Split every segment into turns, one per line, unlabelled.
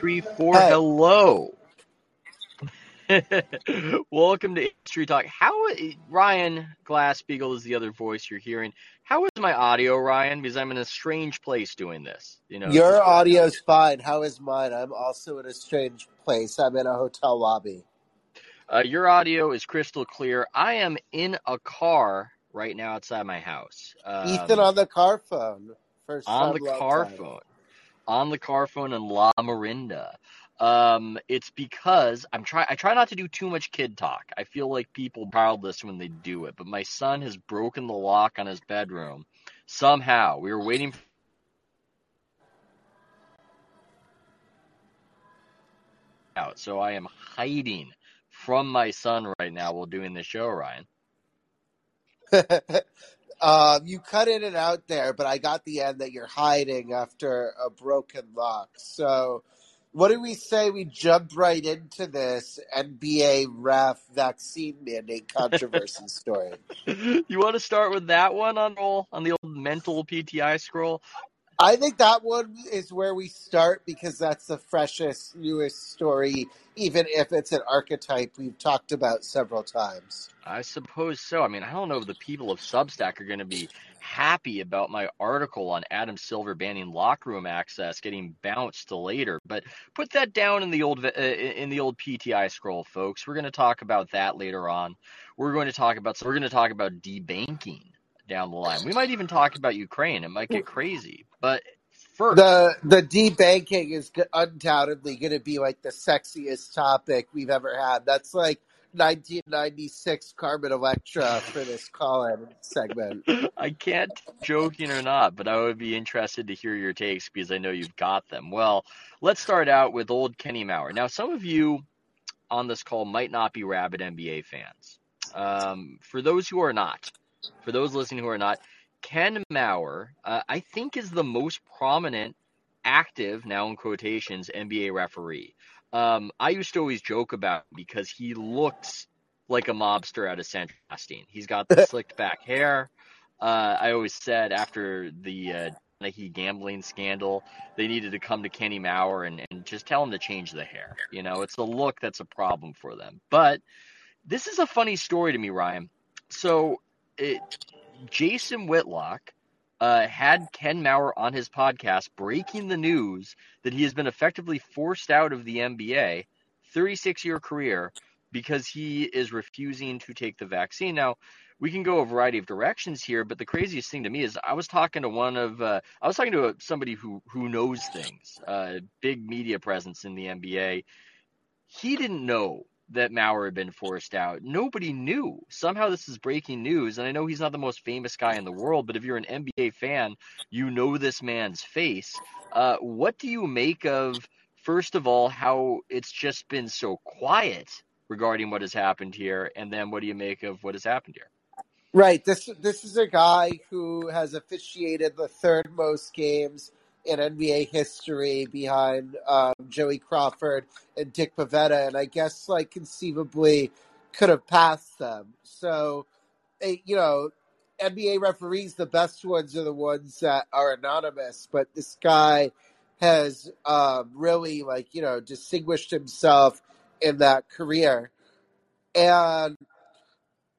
three, four. Hey. Hello. Welcome to Industry Talk. How Ryan Glasspiegel is the other voice you're hearing. How is my audio, Ryan? Because I'm in a strange place doing this. You know,
your audio's fine. How is mine? I'm also in a strange place. I'm in a hotel lobby.
Uh, your audio is crystal clear. I am in a car right now outside my house.
Um, Ethan on the car phone.
First on the car time. phone. On the car phone in La Mirada. Um, it's because I'm try I try not to do too much kid talk. I feel like people childless when they do it, but my son has broken the lock on his bedroom. Somehow, we were waiting. out, so I am hiding from my son right now while doing the show, Ryan.
uh, you cut in and out there, but I got the end that you're hiding after a broken lock. So what do we say we jump right into this NBA ref vaccine mandate controversy story?
You want to start with that one on roll on the old mental PTI scroll?
I think that one is where we start because that's the freshest, newest story, even if it's an archetype we've talked about several times.
I suppose so. I mean, I don't know if the people of Substack are going to be happy about my article on Adam Silver banning locker room access getting bounced to later, but put that down in the old uh, in the old PTI scroll, folks. We're going to talk about that later on. We're going to talk about so we're going to talk about debanking down the line. We might even talk about Ukraine. It might get crazy, but first,
the the debanking is undoubtedly going to be like the sexiest topic we've ever had. That's like 1996 Carmen Electra for this call-in segment.
I can't, joking or not, but I would be interested to hear your takes because I know you've got them. Well, let's start out with old Kenny Mauer. Now, some of you on this call might not be rabid NBA fans. Um, for those who are not, for those listening who are not, Ken Mauer, uh, I think, is the most prominent active, now in quotations, NBA referee. Um, I used to always joke about because he looks like a mobster out of San Justin. He's got the slicked back hair. Uh, I always said after the uh, Nike gambling scandal, they needed to come to Kenny Mauer and, and just tell him to change the hair. You know, it's the look that's a problem for them. But this is a funny story to me, Ryan. So it, Jason Whitlock uh, had Ken Mauer on his podcast breaking the news that he has been effectively forced out of the NBA, 36 year career, because he is refusing to take the vaccine. Now, we can go a variety of directions here, but the craziest thing to me is I was talking to one of uh, I was talking to somebody who who knows things, uh, big media presence in the NBA. He didn't know that Mauer had been forced out. Nobody knew. Somehow this is breaking news, and I know he's not the most famous guy in the world, but if you're an NBA fan, you know this man's face. Uh, what do you make of, first of all, how it's just been so quiet regarding what has happened here, and then what do you make of what has happened here?
Right. This this is a guy who has officiated the third most games in NBA history behind um, Joey Crawford and Dick Bavetta, and I guess like conceivably could have passed them. So, you know, NBA referees, the best ones are the ones that are anonymous, but this guy has um, really like you know distinguished himself in that career, and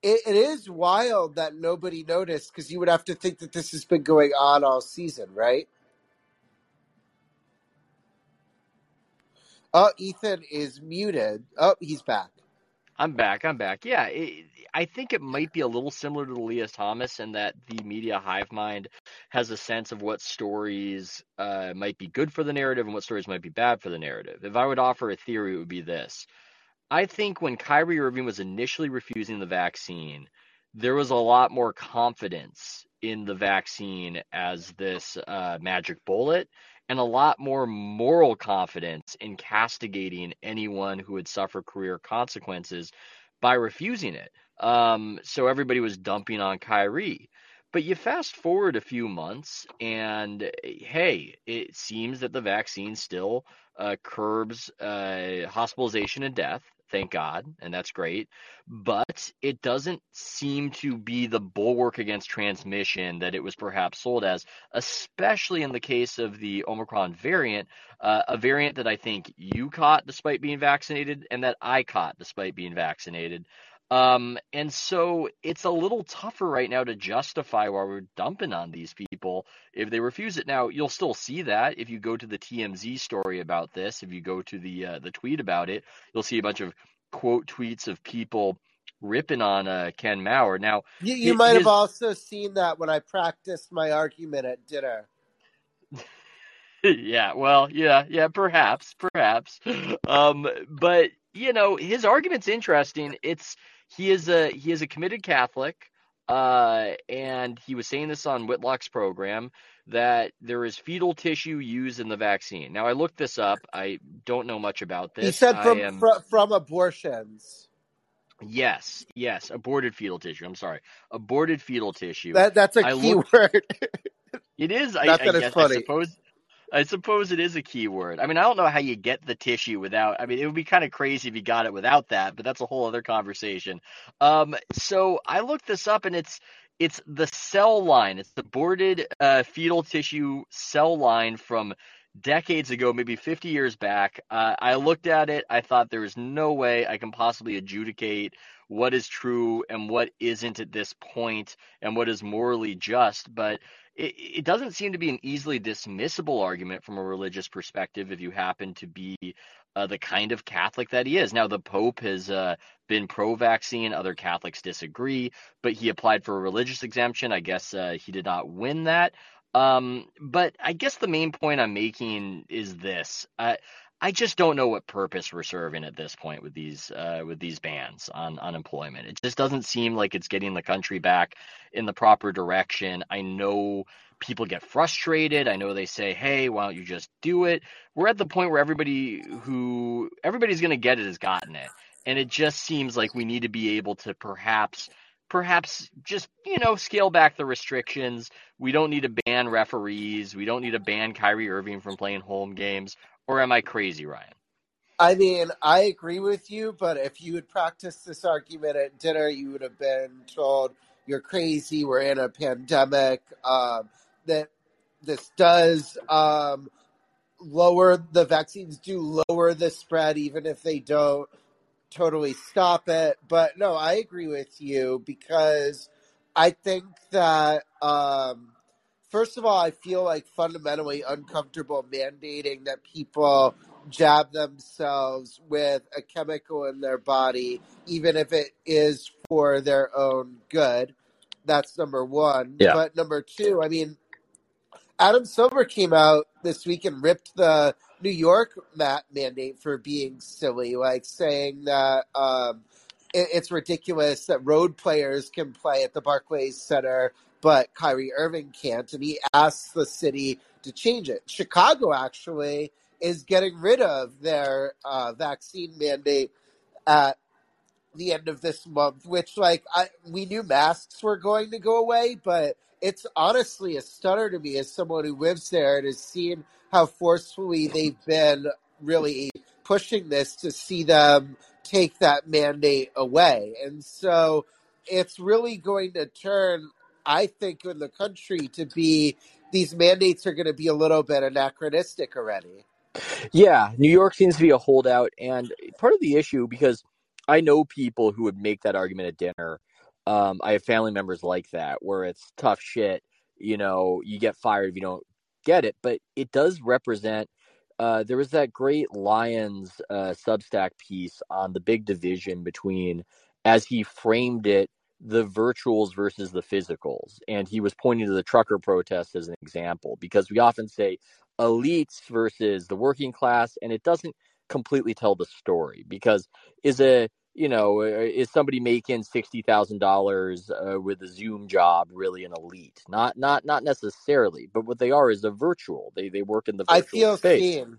it, it is wild that nobody noticed because you would have to think that this has been going on all season, right? Oh, Ethan is muted. Oh, he's back.
I'm back. I'm back. Yeah, it, I think it might be a little similar to the Elias Thomas in that the media hive mind has a sense of what stories uh, might be good for the narrative and what stories might be bad for the narrative. If I would offer a theory, it would be this. I think when Kyrie Irving was initially refusing the vaccine, there was a lot more confidence in the vaccine as this uh, magic bullet and a lot more moral confidence in castigating anyone who would suffer career consequences by refusing it. Um, so everybody was dumping on Kyrie. But you fast forward a few months, and hey, it seems that the vaccine still uh, curbs uh, hospitalization and death thank God, and that's great. But it doesn't seem to be the bulwark against transmission that it was perhaps sold as, especially in the case of the Omicron variant, uh, a variant that I think you caught despite being vaccinated and that I caught despite being vaccinated. Um, and so it's a little tougher right now to justify why we're dumping on these people if they refuse it. Now you'll still see that if you go to the TMZ story about this, if you go to the uh, the tweet about it, you'll see a bunch of quote tweets of people ripping on uh, Ken Mauer. Now
you, you might his... have also seen that when I practiced my argument at dinner.
yeah, well, yeah, yeah, perhaps, perhaps. Um, but you know, his argument's interesting. It's he is a he is a committed Catholic, uh, and he was saying this on Whitlock's program that there is fetal tissue used in the vaccine. Now I looked this up. I don't know much about this.
He said from am, fr- from abortions.
Yes, yes, aborted fetal tissue. I'm sorry, aborted fetal tissue.
That that's a key looked, word.
it is. I, I, guess, I suppose. I suppose it is a keyword. I mean, I don't know how you get the tissue without. I mean, it would be kind of crazy if you got it without that, but that's a whole other conversation. Um, so I looked this up, and it's it's the cell line. It's the boarded uh, fetal tissue cell line from decades ago, maybe 50 years back. Uh, I looked at it. I thought there is no way I can possibly adjudicate what is true and what isn't at this point, and what is morally just. But it, it doesn't seem to be an easily dismissible argument from a religious perspective if you happen to be uh, the kind of Catholic that he is. Now, the Pope has uh, been pro vaccine, other Catholics disagree, but he applied for a religious exemption. I guess uh, he did not win that. Um, but I guess the main point I'm making is this. I just don't know what purpose we're serving at this point with these uh, with these bans on unemployment. It just doesn't seem like it's getting the country back in the proper direction. I know people get frustrated. I know they say, "Hey, why don't you just do it?" We're at the point where everybody who everybody's going to get it has gotten it, and it just seems like we need to be able to perhaps perhaps just you know scale back the restrictions. We don't need to ban referees. We don't need to ban Kyrie Irving from playing home games. Or am I crazy, Ryan?
I mean, I agree with you, but if you had practiced this argument at dinner, you would have been told you're crazy. We're in a pandemic. Um, that this does um, lower the vaccines do lower the spread, even if they don't totally stop it. But no, I agree with you because I think that um, first of all, I feel like fundamentally uncomfortable mandating that people jab themselves with a chemical in their body, even if it is for their own good. That's number one. Yeah. But number two, I mean, Adam Silver came out this week and ripped the New York mat mandate for being silly, like saying that um, it, it's ridiculous that road players can play at the Barclays Center but Kyrie Irving can't, and he asks the city to change it. Chicago actually is getting rid of their uh, vaccine mandate at the end of this month, which like I, we knew masks were going to go away, but it's honestly a stunner to me as someone who lives there and has seen how forcefully they've been really pushing this to see them take that mandate away. And so it's really going to turn I think, in the country to be these mandates are going to be a little bit anachronistic already.
Yeah, New York seems to be a holdout, and part of the issue because I know people who would make that argument at dinner. Um, I have family members like that where it's tough shit. You know, you get fired if you don't get it, but it does represent. Uh, there was that great Lions uh, Substack piece on the big division between, as he framed it, the virtuals versus the physicals. And he was pointing to the trucker protest as an example because we often say elites versus the working class, and it doesn't completely tell the story because is a you know uh, is somebody making sixty thousand uh, dollars with a Zoom job really an elite? Not not not necessarily, but what they are is a virtual. They they work in the I feel space. seen.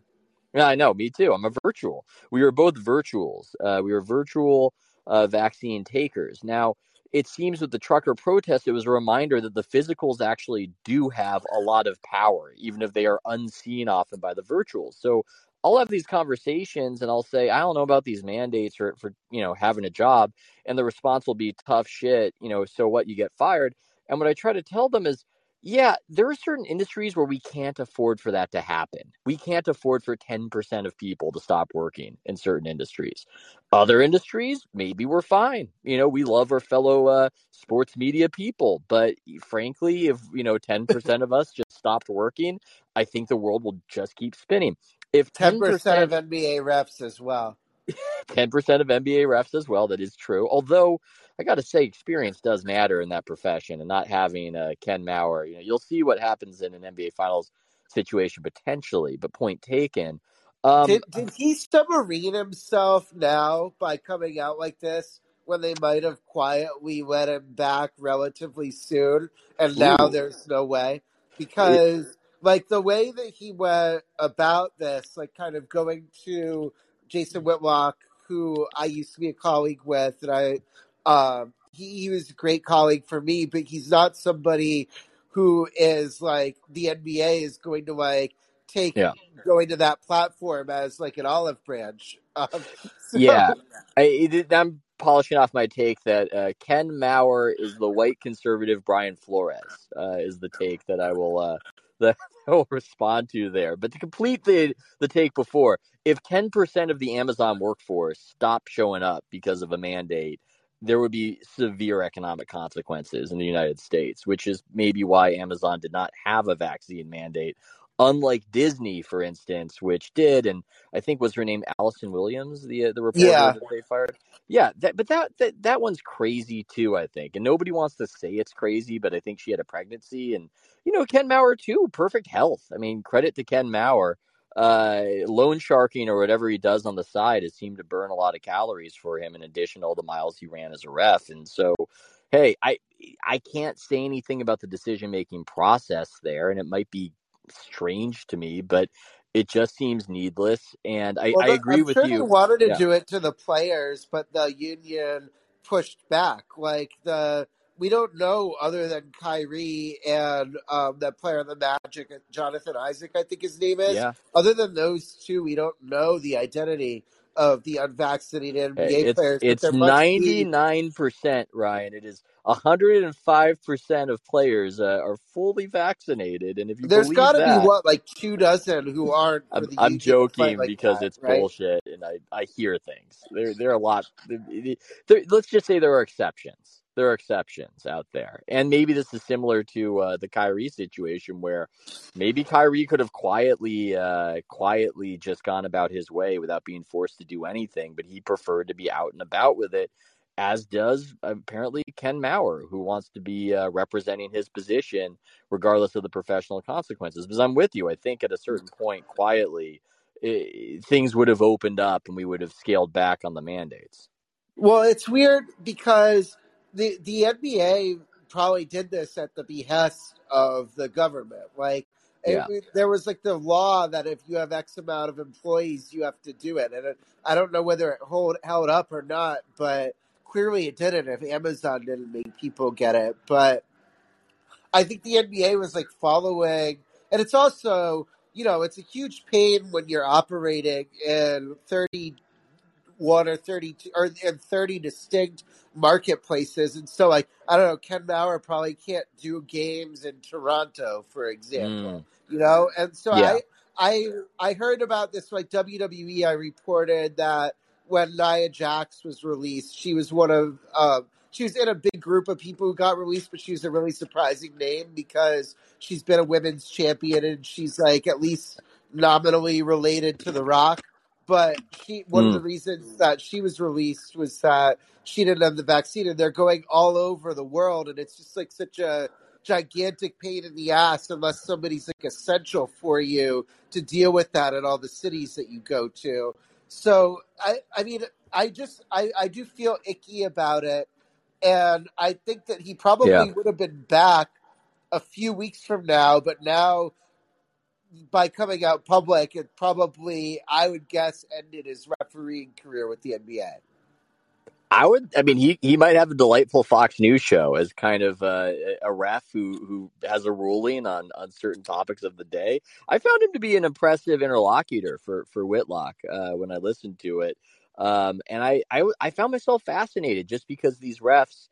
Yeah, I know. Me too. I'm a virtual. We were both virtuals. Uh, we were virtual uh, vaccine takers. Now, it seems with the trucker protest, it was a reminder that the physicals actually do have a lot of power, even if they are unseen often by the virtuals. So
I'll have these conversations and I'll say, I don't know about these mandates for, for, you know, having a job. And the response will be tough shit, you know, so what you get fired. And what I try to tell them is, yeah, there are certain industries where we can't afford for that to happen. We can't afford for 10% of people to stop working in certain industries. Other industries, maybe we're fine. You know, we love our fellow uh, sports media people, but frankly, if, you know, 10% of us just stopped working, I think the world will just keep spinning. If
10% of NBA refs as well.
10% of NBA refs as well. That is true. Although I got to say, experience does matter in that profession, and not having uh, Ken Mauer, you know, you'll see what happens in an NBA Finals situation potentially. But point taken.
Um, did did he submarine himself now by coming out like this when they might have quietly let him back relatively soon, and now Ooh. there's no way because. It, like the way that he went about this, like kind of going to Jason Whitlock, who I used to be a colleague with, and I, um, he, he was a great colleague for me, but he's not somebody who is like the NBA is going to like take yeah. going to that platform as like an olive branch. Um,
so. Yeah, I, I'm polishing off my take that uh, Ken Mauer is the white conservative Brian Flores. Uh, is the take that I will uh, that I will respond to there. But to complete the the take before, if 10% of the Amazon workforce stopped showing up because of a mandate, there would be severe economic consequences in the United States, which is maybe why Amazon did not have a vaccine mandate unlike Disney, for instance, which did, and I think was her name Allison Williams, the uh, the reporter yeah. that they fired. Yeah, that, but that, that that one's crazy too. I think, and nobody wants to say it's crazy, but I think she had a pregnancy, and you know Ken Mauer too, perfect health. I mean, credit to Ken Mauer. Uh, loan sharking or whatever he does on the side has seemed to burn a lot of calories for him in addition to all the miles he ran as a ref. And so, hey, I I can't say anything about the decision making process there, and it might be strange to me, but it just seems needless. And I, well, I agree
I'm
with
sure
you.
They wanted to yeah. do it to the players, but the union pushed back. Like the we don't know other than Kyrie and um, that player on the Magic, Jonathan Isaac, I think his name is.
Yeah.
Other than those two, we don't know the identity of the unvaccinated NBA
it's,
players.
It's ninety nine percent, Ryan. It is hundred and five percent of players uh, are fully vaccinated, and if you
there's got to
be
what like two dozen who aren't.
I'm, I'm joking like because that, it's right? bullshit, and I I hear things. There there are a lot. There, let's just say there are exceptions there are exceptions out there. And maybe this is similar to uh, the Kyrie situation where maybe Kyrie could have quietly uh, quietly just gone about his way without being forced to do anything, but he preferred to be out and about with it as does apparently Ken Mauer, who wants to be uh, representing his position regardless of the professional consequences. Because I'm with you. I think at a certain point, quietly, it, things would have opened up and we would have scaled back on the mandates.
Well, it's weird because the the NBA probably did this at the behest of the government. Like yeah. it, there was like the law that if you have X amount of employees, you have to do it. And it, I don't know whether it hold held up or not, but clearly it didn't. If Amazon didn't make people get it, but I think the NBA was like following, and it's also you know it's a huge pain when you're operating in thirty one or 32 or and 30 distinct marketplaces. And so like, I don't know, Ken Mauer probably can't do games in Toronto, for example, mm. you know? And so yeah. I, I, I heard about this like WWE. I reported that when Nia Jax was released, she was one of, um, she was in a big group of people who got released, but she was a really surprising name because she's been a women's champion and she's like at least nominally related to The Rock but she one mm. of the hmm. reasons that she was released was that she didn't have the vaccine and they're going all over the world and it's just like such a gigantic pain in the ass unless somebody's like essential for you to deal with that in all the cities that you go to so i i mean i just i i do feel icky about it and i think that he probably yeah. would have been back a few weeks from now but now by coming out public, it probably, I would guess, ended his refereeing career with the NBA.
I would. I mean, he he might have a delightful Fox News show as kind of uh, a ref who who has a ruling on on certain topics of the day. I found him to be an impressive interlocutor for for Whitlock uh, when I listened to it, um, and I, I I found myself fascinated just because these refs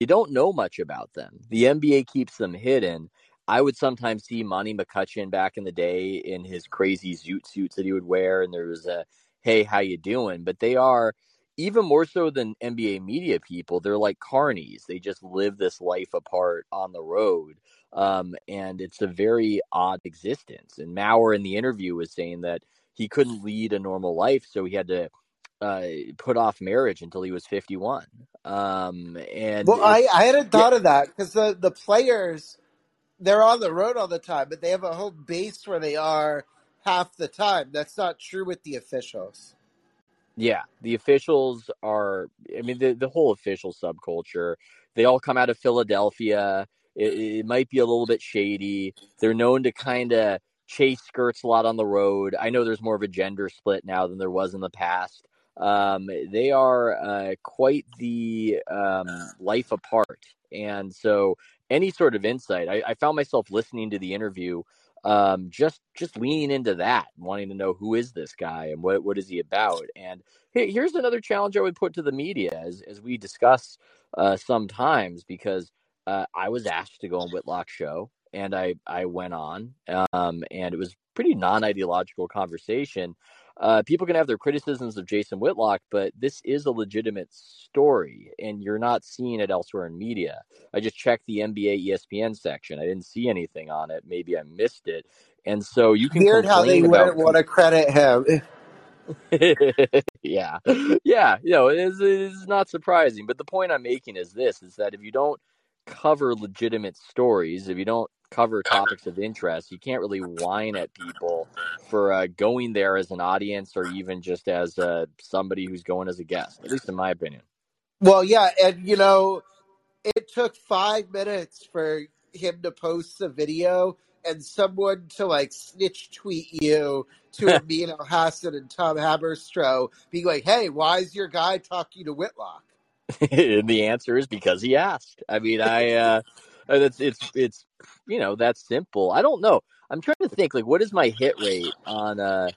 you don't know much about them. The NBA keeps them hidden. I would sometimes see Monty McCutchen back in the day in his crazy zoot suits that he would wear, and there was a "Hey, how you doing?" But they are even more so than NBA media people, they're like carnies. They just live this life apart on the road. Um, and it's a very odd existence. And Mauer in the interview was saying that he couldn't lead a normal life, so he had to uh, put off marriage until he was 51. Um, and
well, I, I hadn't thought yeah. of that because the, the players, they're on the road all the time, but they have a home base where they are half the time. That's not true with the officials.
Yeah, the officials are. I mean, the the whole official subculture. They all come out of Philadelphia. It, it might be a little bit shady. They're known to kind of chase skirts a lot on the road. I know there's more of a gender split now than there was in the past. Um, they are uh, quite the um, life apart, and so any sort of insight. I, I found myself listening to the interview um, just just leaning into that, wanting to know who is this guy and what what is he about. And here's another challenge I would put to the media as as we discuss uh, sometimes because uh, I was asked to go on Whitlock's show and I I went on um, and it was pretty non ideological conversation. Uh, people can have their criticisms of Jason Whitlock, but this is a legitimate story, and you're not seeing it elsewhere in media. I just checked the NBA ESPN section. I didn't see anything on it. Maybe I missed it. And so you can
weird how they
about...
wouldn't want to credit him.
yeah, yeah, you know, it is, it is not surprising. But the point I'm making is this: is that if you don't cover legitimate stories, if you don't cover topics of interest. You can't really whine at people for uh, going there as an audience or even just as uh, somebody who's going as a guest, at least in my opinion.
Well, yeah. And, you know, it took five minutes for him to post the video and someone to like snitch tweet you to Amin Elhassan and Tom Haberstroh being like, hey, why is your guy talking to Whitlock?
and the answer is because he asked. I mean, I, uh, it's, it's, it's you know that's simple. I don't know. I'm trying to think like what is my hit rate on uh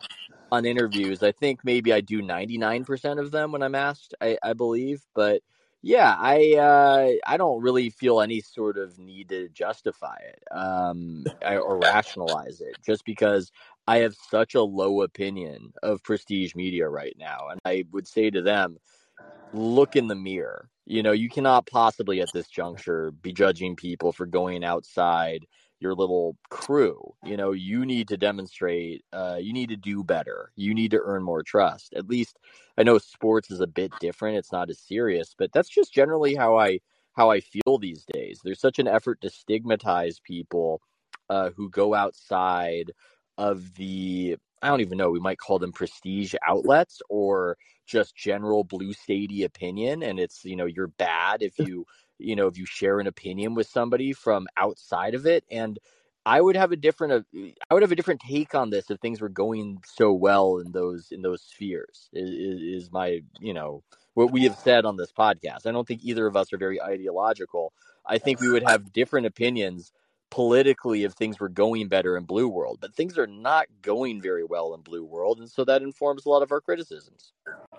on interviews. I think maybe I do 99% of them when I'm asked. I, I believe, but yeah, I uh, I don't really feel any sort of need to justify it um, or rationalize it, just because I have such a low opinion of prestige media right now, and I would say to them, look in the mirror. You know, you cannot possibly at this juncture be judging people for going outside your little crew. You know, you need to demonstrate, uh, you need to do better. You need to earn more trust. At least I know sports is a bit different. It's not as serious, but that's just generally how I how I feel these days. There's such an effort to stigmatize people uh, who go outside of the I don't even know, we might call them prestige outlets or just general blue statey opinion. And it's, you know, you're bad if you, you know, if you share an opinion with somebody from outside of it. And I would have a different, uh, I would have a different take on this if things were going so well in those, in those spheres is, is my, you know, what we have said on this podcast. I don't think either of us are very ideological. I think we would have different opinions politically if things were going better in Blue World, but things are not going very well in Blue World, and so that informs a lot of our criticisms.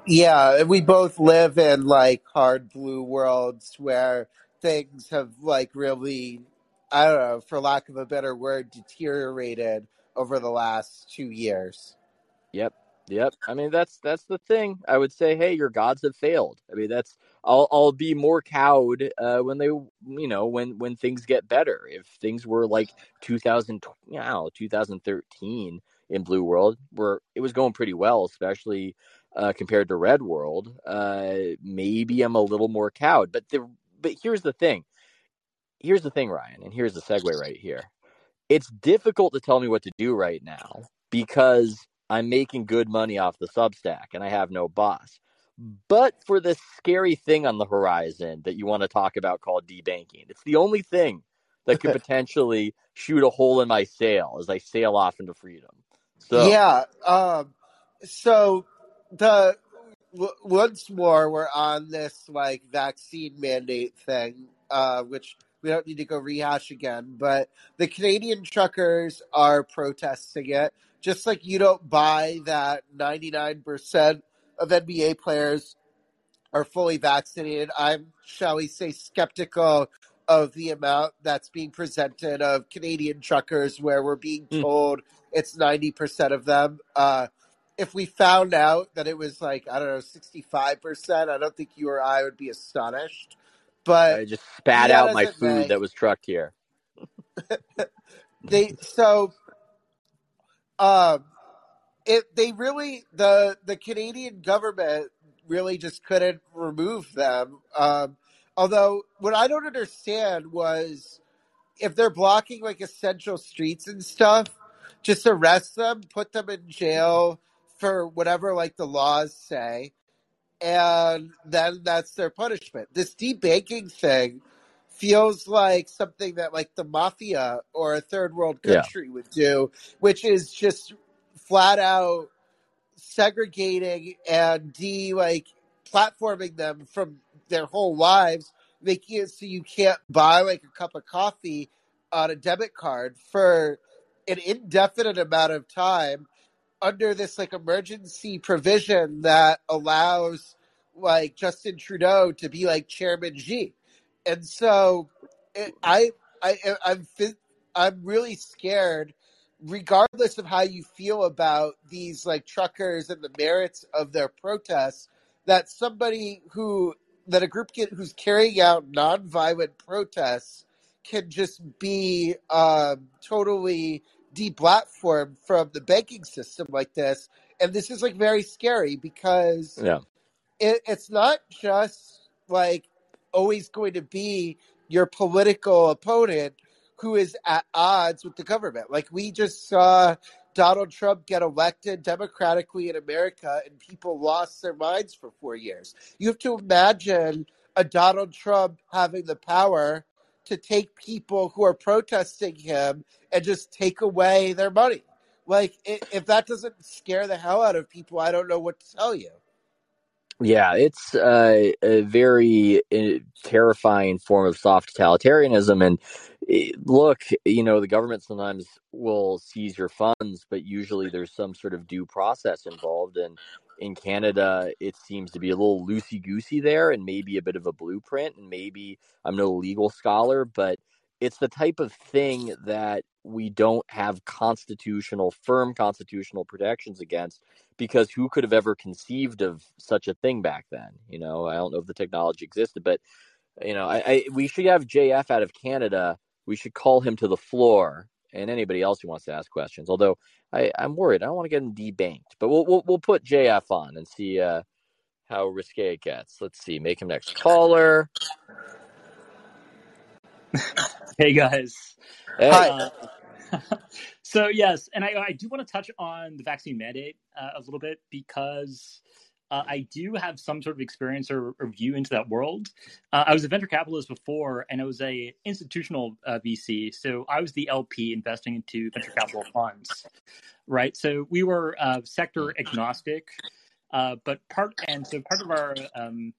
Yeah, we both live in like hard blue worlds where things have like really, I don't know, for lack of a better word, deteriorated over the last two years.
Yep, Yep. I mean that's that's the thing. I would say, hey, your gods have failed. I mean that's I'll I'll be more cowed uh, when they you know when when things get better. If things were like 2000 you know, 2013 in Blue World where it was going pretty well, especially uh, compared to Red World, uh, maybe I'm a little more cowed. But the but here's the thing. Here's the thing, Ryan, and here's the segue right here. It's difficult to tell me what to do right now because I'm making good money off the Substack and I have no boss. But for this scary thing on the horizon that you want to talk about called debanking, it's the only thing that could potentially shoot a hole in my sail as I sail off into freedom. So
yeah, um, so the w- once more, we're on this like vaccine mandate thing, uh, which we don't need to go rehash again. But the Canadian truckers are protesting it, just like you don't buy that ninety nine percent of NBA players are fully vaccinated. I'm, shall we say, skeptical of the amount that's being presented of Canadian truckers, where we're being
Hmm.
told it's ninety percent of them. Uh, if we found out that it was like I don't know sixty five percent, I don't think you or I would be astonished. But
I just spat out my food that was trucked here.
they so um it they really the the Canadian government really just couldn't remove them. Um, although what I don't understand was if they're blocking like essential streets and stuff, just arrest them, put them in jail for whatever like the laws say, and then that's their punishment. This debanking thing feels like something that like the mafia or a third world
Yeah.
country would do, which is just flat out segregating and de like platforming them from their whole lives, making it so you can't buy like a cup of coffee on a debit card for an indefinite amount of time under this like emergency provision that allows like Justin Trudeau to be like Chairman Xi. And so it, I I I'm I'm really scared regardless of how you feel about these like truckers and the merits of their protests that somebody who that a group get, who's carrying out nonviolent protests can just be um, totally deplatformed from the banking system like this and this is like very scary because
Yeah.
it, it's not just like always going to be your political opponent who is at odds with the government. Like we just saw Donald Trump get elected democratically in America and people lost their minds for four years. You have to imagine a Donald Trump having the power to take people who are protesting him and just take away their money. Like, if that doesn't scare the hell out of people, I don't know what to tell you.
Yeah, it's uh, a very uh, terrifying form of soft totalitarianism. And eh, look, you know, the government sometimes will seize your funds, but usually there's some sort of due process involved. And in Canada, it seems to be a little loosey goosey there and maybe a bit of a blueprint. And maybe I'm no legal scholar, but it's the type of thing that we don't have constitutional, firm constitutional protections against because who could have ever conceived of such a thing back then? You know, I don't know if the technology existed, but you know, I, I we should have JF out of Canada. We should call him to the floor, and anybody else who wants to ask questions. Although I, I'm worried, I don't want to get him debanked, but we'll we'll, we'll put JF on and see uh, how risque it gets. Let's see, make him next caller.
Hey guys.
Hey,
Hi.
Uh, so yes, and I, I do want to touch on the vaccine mandate uh, a little bit because uh, I do have some sort of experience or, or view into that world. Uh, I was a venture capitalist before, and I was a institutional uh, VC. So I was the LP investing into venture capital funds, right? So we were uh, sector agnostic, uh, but part and so part of our um,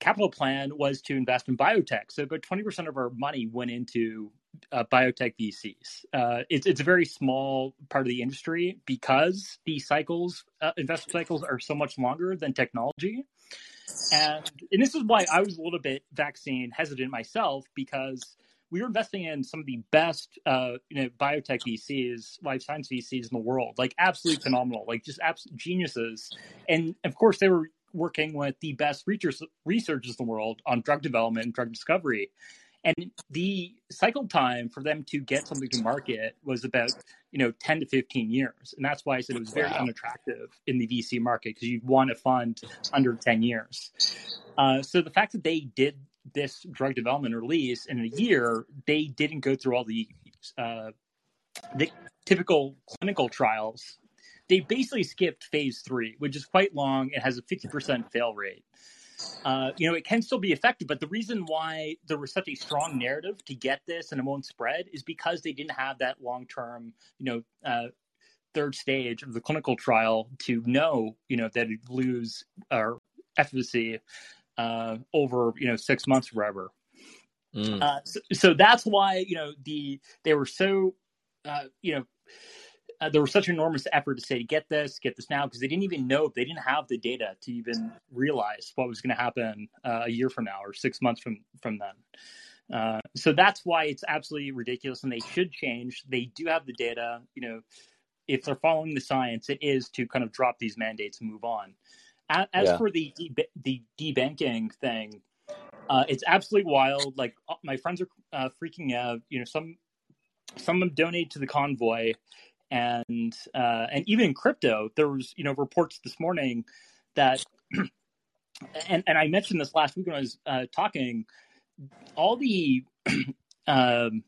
capital plan was to invest in biotech. So about 20% of our money went into uh, biotech VCs. Uh, it's, it's a very small part of the industry because the cycles, uh, investment cycles are so much longer than technology. And, and this is why I was a little bit vaccine hesitant myself because we were investing in some of the best, uh, you know, biotech VCs, life science VCs in the world, like absolutely phenomenal, like just absolute geniuses. And of course, they were working with the best researchers, researchers in the world on drug development and drug discovery. And the cycle time for them to get something to market was about, you know, 10 to 15 years. And that's why I said it was very
wow.
unattractive in the VC market because you'd want to fund under 10 years. Uh, so the fact that they did this drug development release in a year, they didn't go through all the uh, the typical clinical trials. They basically skipped phase three, which is quite long. It has a 50% fail rate. Uh, you know, it can still be effective, but the reason why there was such a strong narrative to get this and it won't spread is because they didn't have that long term, you know, uh, third stage of the clinical trial to know, you know, that it would lose our efficacy uh, over, you know, six months forever. Mm. Uh, so, so, that's why, you know, the they were so, uh, you know, uh, there was such an enormous effort to say get this, get this now, because they didn't even know they didn't have the data to even realize what was going to happen uh, a year from now or six months from from then. Uh, so that's why it's absolutely ridiculous, and they should change. They do have the data. You know, if they're following the science, it is to kind of drop these mandates and move on. As, yeah. for the the debanking thing, uh, it's absolutely wild. Like uh, my friends are uh, freaking out. You know, some some of them donate to the convoy, and uh, and even in crypto, there was you know reports this morning that, and and I mentioned this last week when I was uh, talking, all the um,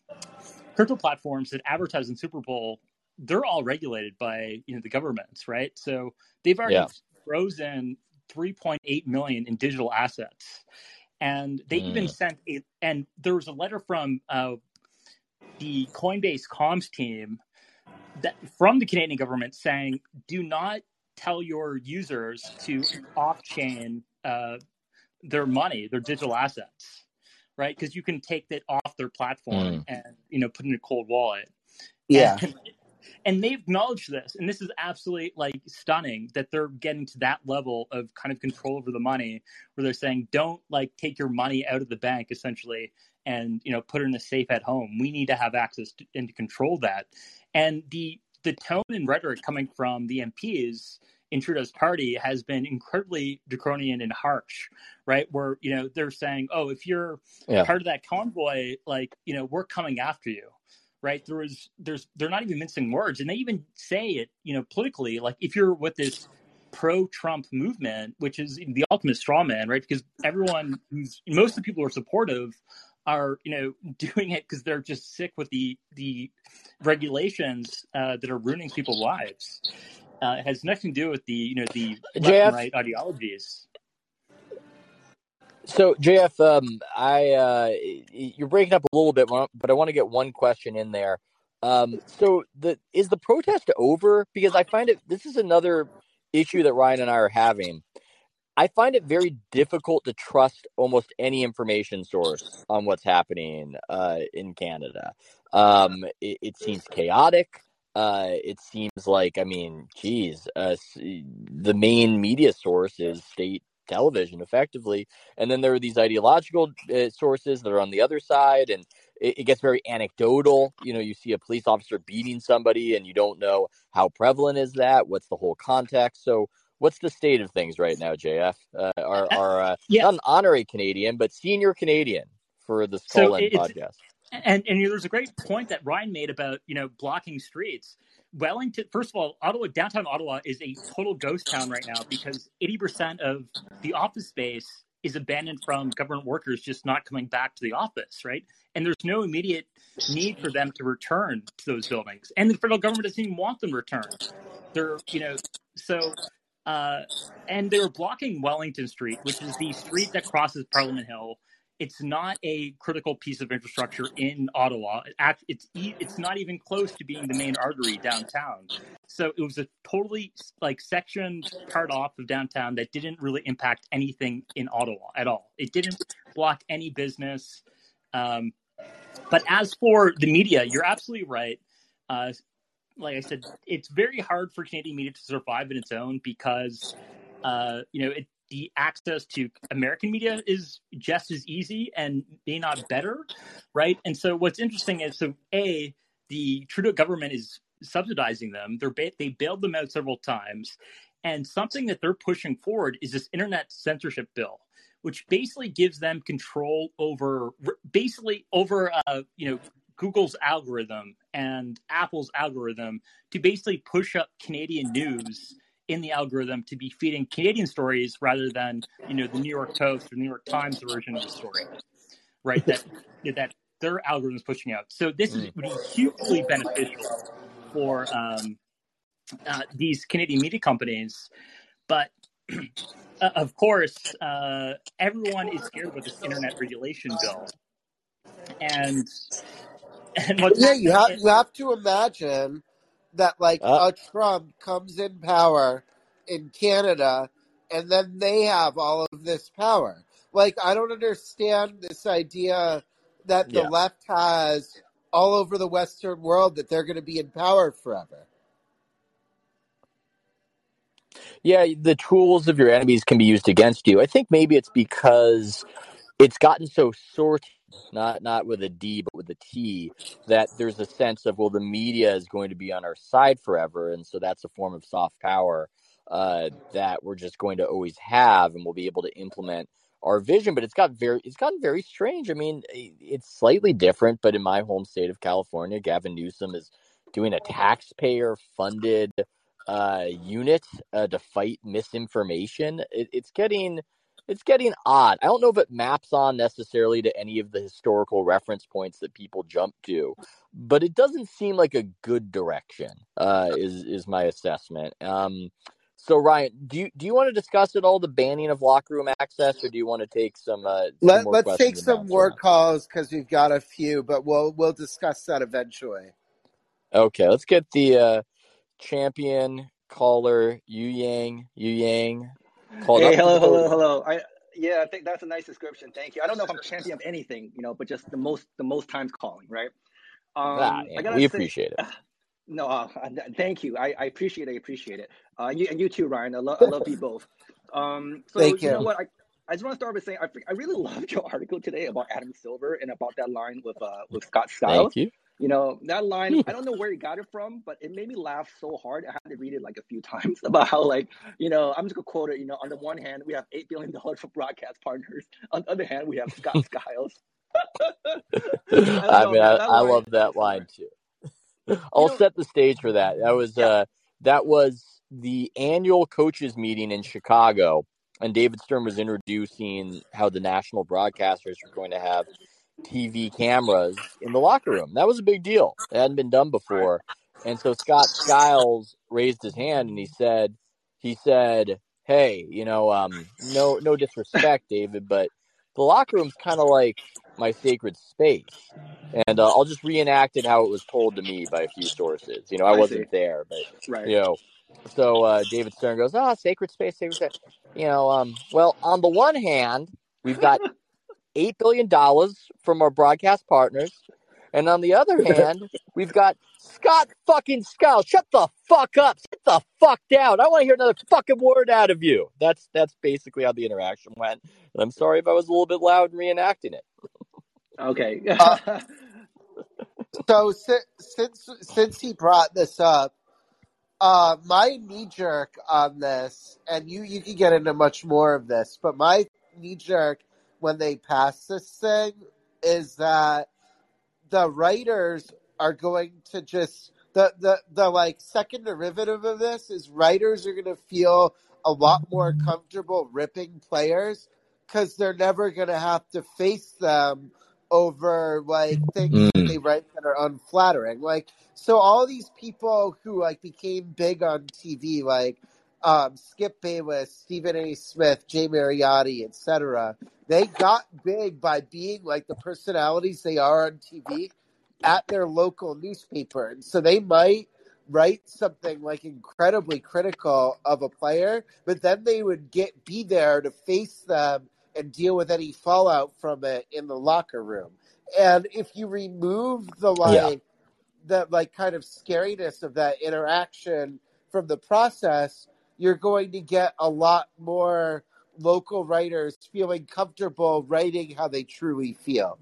crypto platforms that advertise in Super Bowl, they're all regulated by you know the governments, right? So they've already yeah. frozen 3.8 million in digital assets, and they mm. even sent a and there was a letter from uh, the Coinbase comms team from the Canadian government saying, do not tell your users to off-chain uh, their money, their digital assets, right? Because you can take that off their platform mm. and you know put in a cold wallet.
Yeah.
And, and they acknowledge this, and this is absolutely like stunning that they're getting to that level of kind of control over the money, where they're saying, don't like take your money out of the bank essentially and you know put it in a safe at home. We need to have access to, and to control that. And the the tone and rhetoric coming from the MPs in Trudeau's party has been incredibly draconian and harsh, right? Where you know they're saying, "Oh, if you're yeah. part of that convoy, like you know, we're coming after you." Right? There was, there's, they're not even mincing words, and they even say it, you know, politically. Like if you're with this pro-Trump movement, which is the ultimate straw man, right? Because everyone who's most of the people who are supportive are you know doing it because they're just sick with the the regulations uh, that are ruining people's lives. Uh, it has nothing to do with the you know the left right ideologies.
So JF, um, I uh, you're breaking up a little bit, but I want to get one question in there. Um, so the is the protest over? Because I find it this is another issue that Ryan and I are having. I find it very difficult to trust almost any information source on what's happening uh, in Canada. Um, it, it, seems chaotic. Uh, it seems like, I mean, geez, uh, the main media source is state television, effectively, and then there are these ideological uh, sources that are on the other side, and it, it gets very anecdotal. You know, you see a police officer beating somebody, and you don't know how prevalent is that. What's the whole context? So what's the state of things right now, JF? Uh, our our uh, yeah. not an honorary Canadian, but senior Canadian for the Skull so podcast.
And and you know, there's a great point that Ryan made about you know blocking streets. Wellington, first of all, Ottawa, downtown Ottawa is a total ghost town right now because 80% of the office space is abandoned from government workers just not coming back to the office, right? And there's no immediate need for them to return to those buildings. And the federal government doesn't even want them returned. They're, you know, so uh, and they were blocking Wellington Street, which is the street that crosses Parliament Hill. It's not a critical piece of infrastructure in Ottawa. It's it's not even close to being the main artery downtown. So it was a totally like sectioned part off of downtown that didn't really impact anything in Ottawa at all. It didn't block any business. Um, but as for the media, you're absolutely right. Uh, like I said, it's very hard for Canadian media to survive in its own because, uh, you know, it, the access to American media is just as easy and may not better, right? And so what's interesting is so a the Trudeau government is subsidizing them. They're ba- they bailed them out several times, and something that they're pushing forward is this internet censorship bill, which basically gives them control over basically over uh, you know Google's algorithm and Apple's algorithm to basically push up Canadian news in the algorithm to be feeding Canadian stories rather than you know the New York Post or New York Times version of the story, right? That that their algorithm is pushing out. So this is would be hugely beneficial for um, uh, these Canadian media companies, but. Uh, of course, uh, everyone is scared with this internet regulation bill, and
and what's yeah, you have you have to imagine that like
Uh,
a Trump comes in power in Canada and then they have all of this power. Like I don't understand this idea that the
yeah.
left has all over the Western world that they're going to be in power forever.
Yeah, the tools of your enemies can be used against you. I think maybe it's because it's gotten so sorted, not not with a D but with a T, that there's a sense of well, the media is going to be on our side forever, and so that's a form of soft power uh, that we're just going to always have, and we'll be able to implement our vision. But it's got very, it's gotten very strange. I mean, it's slightly different, but in my home state of California, Gavin Newsom is doing a taxpayer-funded uh, unit uh, to fight misinformation. It, it's getting it's getting odd. I don't know if it maps on necessarily to any of the historical reference points that people jump to, but it doesn't seem like a good direction. Uh, is is my assessment. Um, so Ryan, do you do you want to discuss at all the banning of locker room access, or do you want to take some uh, some
Let
more
let's take some more
around?
calls because we've got a few, but we'll we'll discuss that eventually.
Okay, let's get the uh, champion caller Yu Yang. Yu Yang called
Hey,
up
hello, hello, hello. I yeah, I think that's a nice description. Thank you. I don't know if I'm champion of anything, you know, but just the most the most times calling, right? Um, I
yeah,
gotta
we
say,
appreciate it.
no, uh, thank you. I, I appreciate it. I appreciate it. Uh, you and you too, Ryan. I love I love you both. Um, so
Thank
you know what? I I just want to start by saying I I really loved your article today about Adam Silver and about that line with uh with Scott Skiles.
Thank you.
You know, that line, I don't know where he got it from, but it made me laugh so hard. I had to read it like a few times about how, like, you know, I'm just going to quote it. You know, on the one hand, we have $8 billion for broadcast partners. On the other hand, we have Scott Skiles. I
I mean. I, I
line
love that line too. I'll
know,
set the stage for that. That was
yeah.
uh that was the annual coaches meeting in Chicago, and David Stern was introducing how the national broadcasters were going to have TV cameras in the locker room. That was a big deal. It hadn't been done before. And so Scott Skiles raised his hand and he said he said, Hey, you know, um, no no disrespect, David, but the locker room's kinda like my sacred space. And uh, I'll just reenact it how it was told to me by a few sources. You know, I
I
wasn't there, but
Right.
you know, so uh, David Stern goes, "Ah, sacred space, sacred space." You know, um, well, on the one hand, we've got eight billion dollars from our broadcast partners, and on the other hand, we've got Scott fucking Skiles. Shut the fuck up. Sit the fuck down. I want to hear another fucking word out of you. That's that's basically how the interaction went. And I'm sorry if I was a little bit loud in reenacting it.
Okay.
Uh, so si- since since he brought this up, uh, my knee jerk on this, and you you can get into much more of this, but my knee jerk when they pass this thing is that the writers are going to just the the the like second derivative of this is writers are going to feel a lot more comfortable ripping players because they're never going to have to face them over like things that they
Mm.
write that are unflattering like so all these people who like became big on tv like um, skip bayless stephen a smith jay mariotti etc they got big by being like the personalities they are on tv at their local newspaper. And so they might write something like incredibly critical of a player, but then they would get be there to face them and deal with any fallout from it in the locker room. And if you remove the
Yeah.
like the like kind of scariness of that interaction from the process, you're going to get a lot more local writers feeling comfortable writing how they truly feel.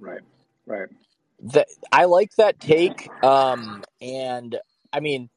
Right. Right.
That I like that take. Um, and I mean,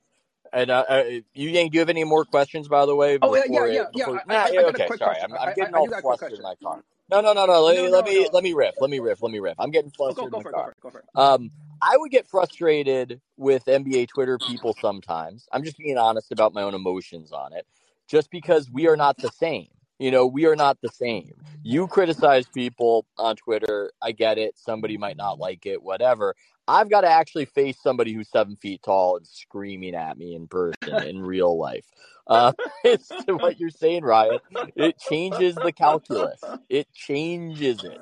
and uh, uh, Yu Yang, do you have any more questions? By the way,
Oh yeah, yeah, yeah,
it,
yeah.
before
I,
nah,
I, I
yeah,
got
okay, sorry. I'm
I,
I'm getting
I
all
do got a quick
flustered in my car. No, no, no, no. Let
No,
me let
no,
me
no.
let me riff. Let me riff. Let me riff. I'm getting
Oh, go,
flustered in
go
my
for it. Go
car.
for it. Go for it.
Um, I would get frustrated with NBA Twitter people sometimes. I'm just being honest about my own emotions on it, just because we are not the same. You know, we are not the same. You criticize people on Twitter. I get it. Somebody might not like it, whatever. I've got to actually face somebody who's seven feet tall and screaming at me in person in real life. Uh, it's to what you're saying, Ryan. It changes the calculus. It changes it.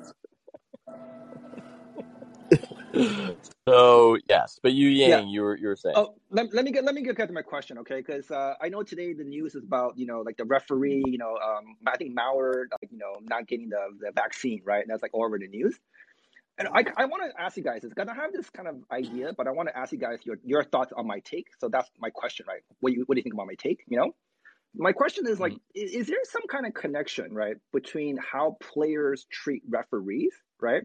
So yes, but Yu Yang,
Yeah.
you were you were saying.
Oh, let, let me get let me get back to my question, okay? Because uh, I know today the news is about you know like the referee, you know, um, I think Mauer, like you know, not getting the, the vaccine, right? And that's like all over the news. And I, I want to ask you guys, it's gonna have this kind of idea, but I want to ask you guys your, your thoughts on my take. So that's my question, right? What you what do you think about my take? You know, my question is like, is, is there some kind of connection, right, between how players treat referees, right,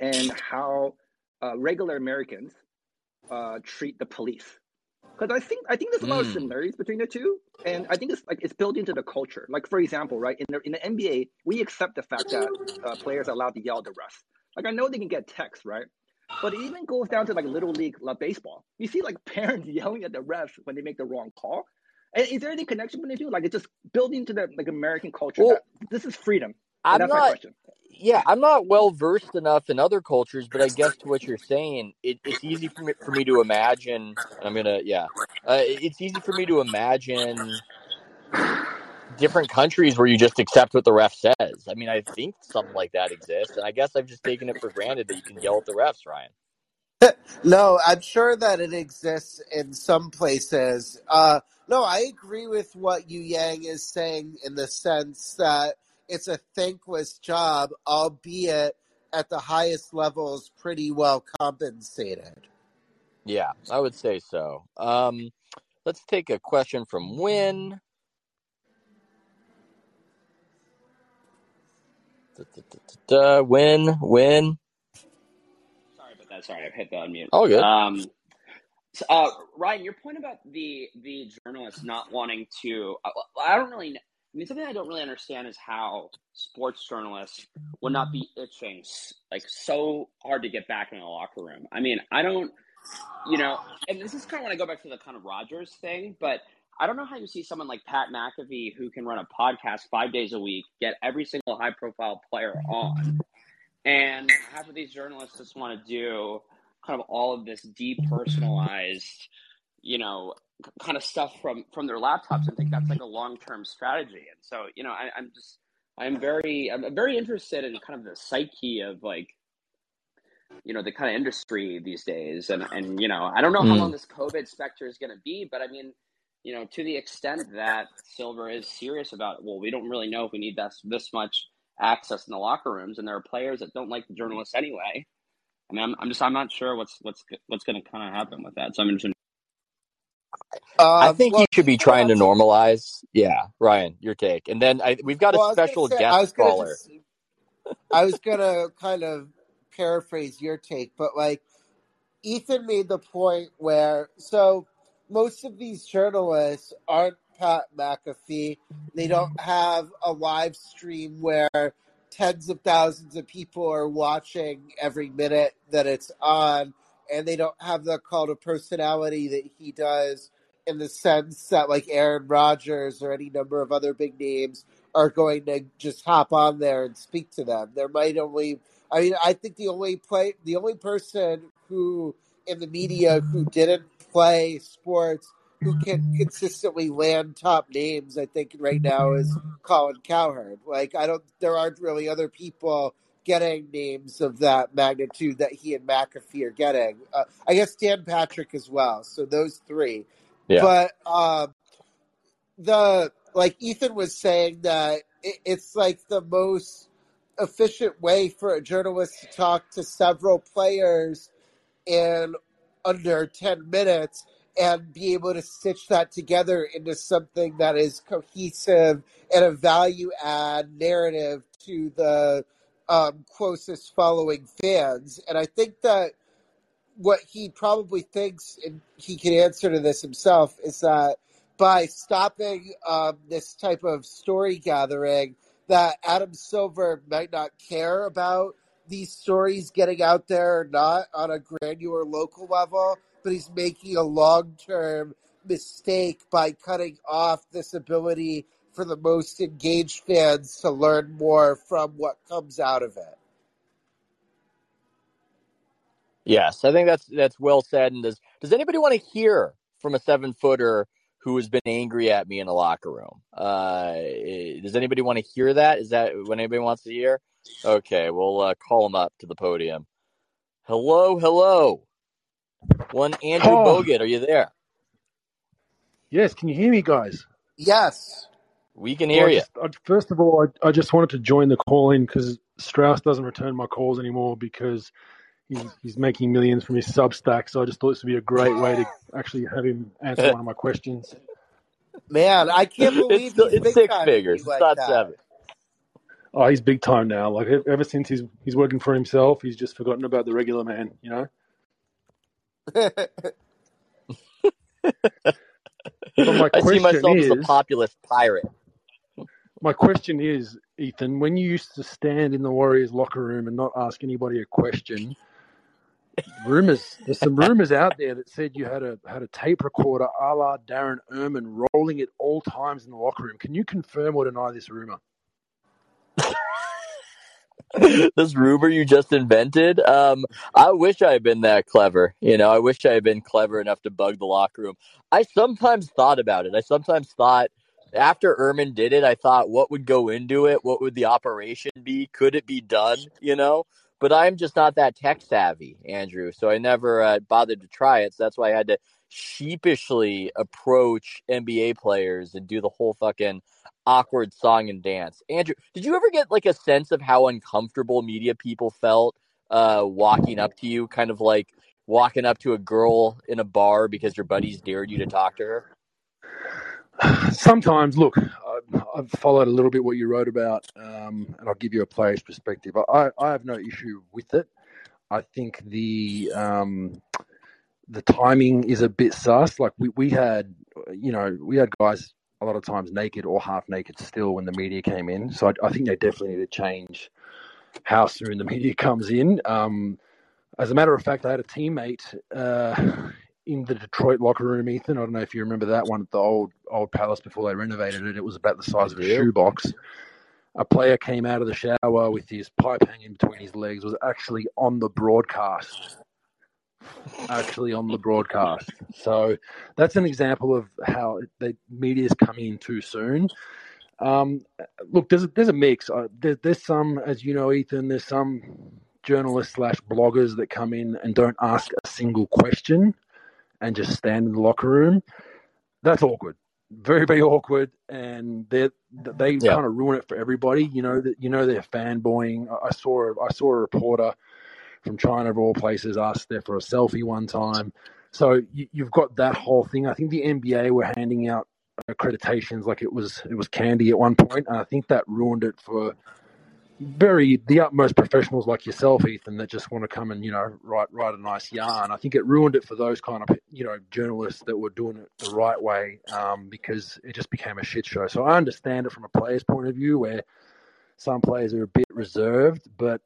and how uh, regular Americans uh, treat the police? Because I think I think there's a lot of
Mm.
similarities between the two, and I think it's like it's built into the culture. Like for example, right in the in the NBA, we accept the fact that uh, players are allowed to yell at the refs. Like I know they can get texts, right? But it even goes down to like little league like baseball. You see like parents yelling at the refs when they make the wrong call. And is there any connection between the two? Like it's just built into the like American culture
Well,
this is freedom.
I'm
that's
not.
question.
Yeah, I'm not well versed enough in other cultures, but I guess to what you're saying, it, it's easy for me for me to imagine. And I'm gonna, yeah, uh, it's easy for me to imagine different countries where you just accept what the ref says. I mean, I think something like that exists, and I guess I've just taken it for granted that you can yell at the refs, Ryan.
No, I'm sure that it exists in some places. Uh, no, I agree with what Yu Yang is saying in the sense that it's a thankless job, albeit at the highest levels, pretty well compensated.
Yeah, I would say so. Um, let's take a question from Win. Win, win.
Sorry about that. Sorry, I've hit the unmute.
Oh, good.
Um, so, uh, Ryan, your point about the the journalists not wanting to, I, I don't really. I mean, something I don't really understand is how sports journalists would not be itching like so hard to get back in the locker room. I mean, I don't, you know, and this is kind of when I go back to the kind of Rodgers thing, but I don't know how you see someone like Pat McAfee who can run a podcast five days a week, get every single high profile player on, and half of these journalists just want to do kind of all of this depersonalized, you know, kind of stuff from from their laptops and think that's like a long term strategy. And so, you know, I, I'm just I'm very I'm very interested in kind of the psyche of like you know the kind of industry these days and and you know i don't know how long
Mm.
this covid specter is going to be but i mean you know to the extent that silver is serious about well we don't really know if we need this this much access in the locker rooms and there are players that don't like the journalists anyway i mean i'm, I'm just i'm not sure what's what's what's going to kind of happen with that so i'm interested
I
Um,
think
well,
he should be
you know
trying to normalize. Yeah, Ryan, your take, and then I, we've got a
well, I was gonna
special
say, I
guest
was gonna
caller.
just, I was gonna kind of paraphrase your take, but like Ethan made the point where so most of these journalists aren't Pat McAfee. They don't have a live stream where tens of thousands of people are watching every minute that it's on, and they don't have the call to personality that he does in the sense that like Aaron Rodgers or any number of other big names are going to just hop on there and speak to them. There might only I mean, I think the only play, the only person who in the media who didn't play sports who can consistently land top names, I think right now is Colin Cowherd. Like, I don't, there aren't really other people getting names of that magnitude that he and McAfee are getting. Uh, I guess Dan Patrick as well. So those three.
Yeah,
But um, the like Ethan was saying that it, it's like the most efficient way for a journalist to talk to several players in under 10 minutes and be able to stitch that together into something that is cohesive and a value add narrative to the um, closest following fans. And I think that what he probably thinks, and he can answer to this himself, is that by stopping um, this type of story gathering, that Adam Silver might not care about these stories getting out there or not on a granular local level, but he's making a long term mistake by cutting off this ability for the most engaged fans to learn more from what comes out of it.
Yes, I think that's that's well said. And does does anybody want to hear from a seven footer who has been angry at me in a locker room? Uh, does anybody want to hear that? Is that what anybody wants to hear? Okay, we'll uh, call him up to the podium. Hello, hello. One Andrew
Oh,
Bogut, are you there?
yes. Can you hear me, guys?
Yes.
We can
Well,
hear
I
you.
just I, first of all, I, I just wanted to join the call in because Strauss doesn't return my calls anymore because he's he's making millions from his Substack. So I just thought this would be a great way to actually have him answer one of my questions.
Man, I can't believe
still,
he's
it's
big
six
time
figures.
you
It's
like
not
that.
seven.
Oh, he's big time now. Like ever since he's he's working for himself, he's just forgotten about the regular man. You know. But my
I see
question
myself as a populist pirate.
my question is, Ethan, when you used to stand in the Warriors locker room and not ask anybody a question, rumors there's some rumors out there that said you had a had a tape recorder a la Darren Erman rolling at all times in the locker room. Can you confirm or deny this rumor?
this rumor you just invented. Um, I wish I had been that clever. You know, I wish I had been clever enough to bug the locker room. I sometimes thought about it. I sometimes thought after Erman did it, I thought, what would go into it? What would the operation be? Could it be done? You know, but I'm just not that tech savvy, Andrew. So I never uh, bothered to try it. So that's why I had to sheepishly approach NBA players and do the whole fucking awkward song and dance. Andrew, did you ever get like a sense of how uncomfortable media people felt uh, walking up to you, kind of like walking up to a girl in a bar because your buddies dared you to talk to her?
Sometimes, look, I've followed a little bit what you wrote about, um, and I'll give you a player's perspective. I, I have no issue with it. I think the um, the timing is a bit sus. Like we, we had, you know, we had guys a lot of times naked or half naked still when the media came in. So I, I think they definitely need to change how soon the media comes in. Um, as a matter of fact, I had a teammate uh, in the Detroit locker room, Ethan. I don't know if you remember that one at the old old Palace before they renovated it. It was about the size of a shoebox. A player came out of the shower with his pipe hanging between his legs. Was actually on the broadcast. Actually on the broadcast. So that's an example of how the media's coming in too soon. Um, look, there's a, there's a mix. Uh, there, there's some, as you know, Ethan. There's some journalists slash bloggers that come in and don't ask a single question and just stand in the locker room. That's awkward, very very awkward, and they they
Yeah.
kind of ruin it for everybody. You know that you know they're fanboying. I- saw I saw a reporter from China of all places asked there for a selfie one time. So you, you've got that whole thing. I think the NBA were handing out accreditations like it was it was candy at one point, and I think that ruined it for very the utmost professionals like yourself, Ethan, that just want to come and you know write write a nice yarn. I think it ruined it for those kind of you know journalists that were doing it the right way um, because it just became a shit show. So I understand it from a player's point of view, where some players are a bit reserved, but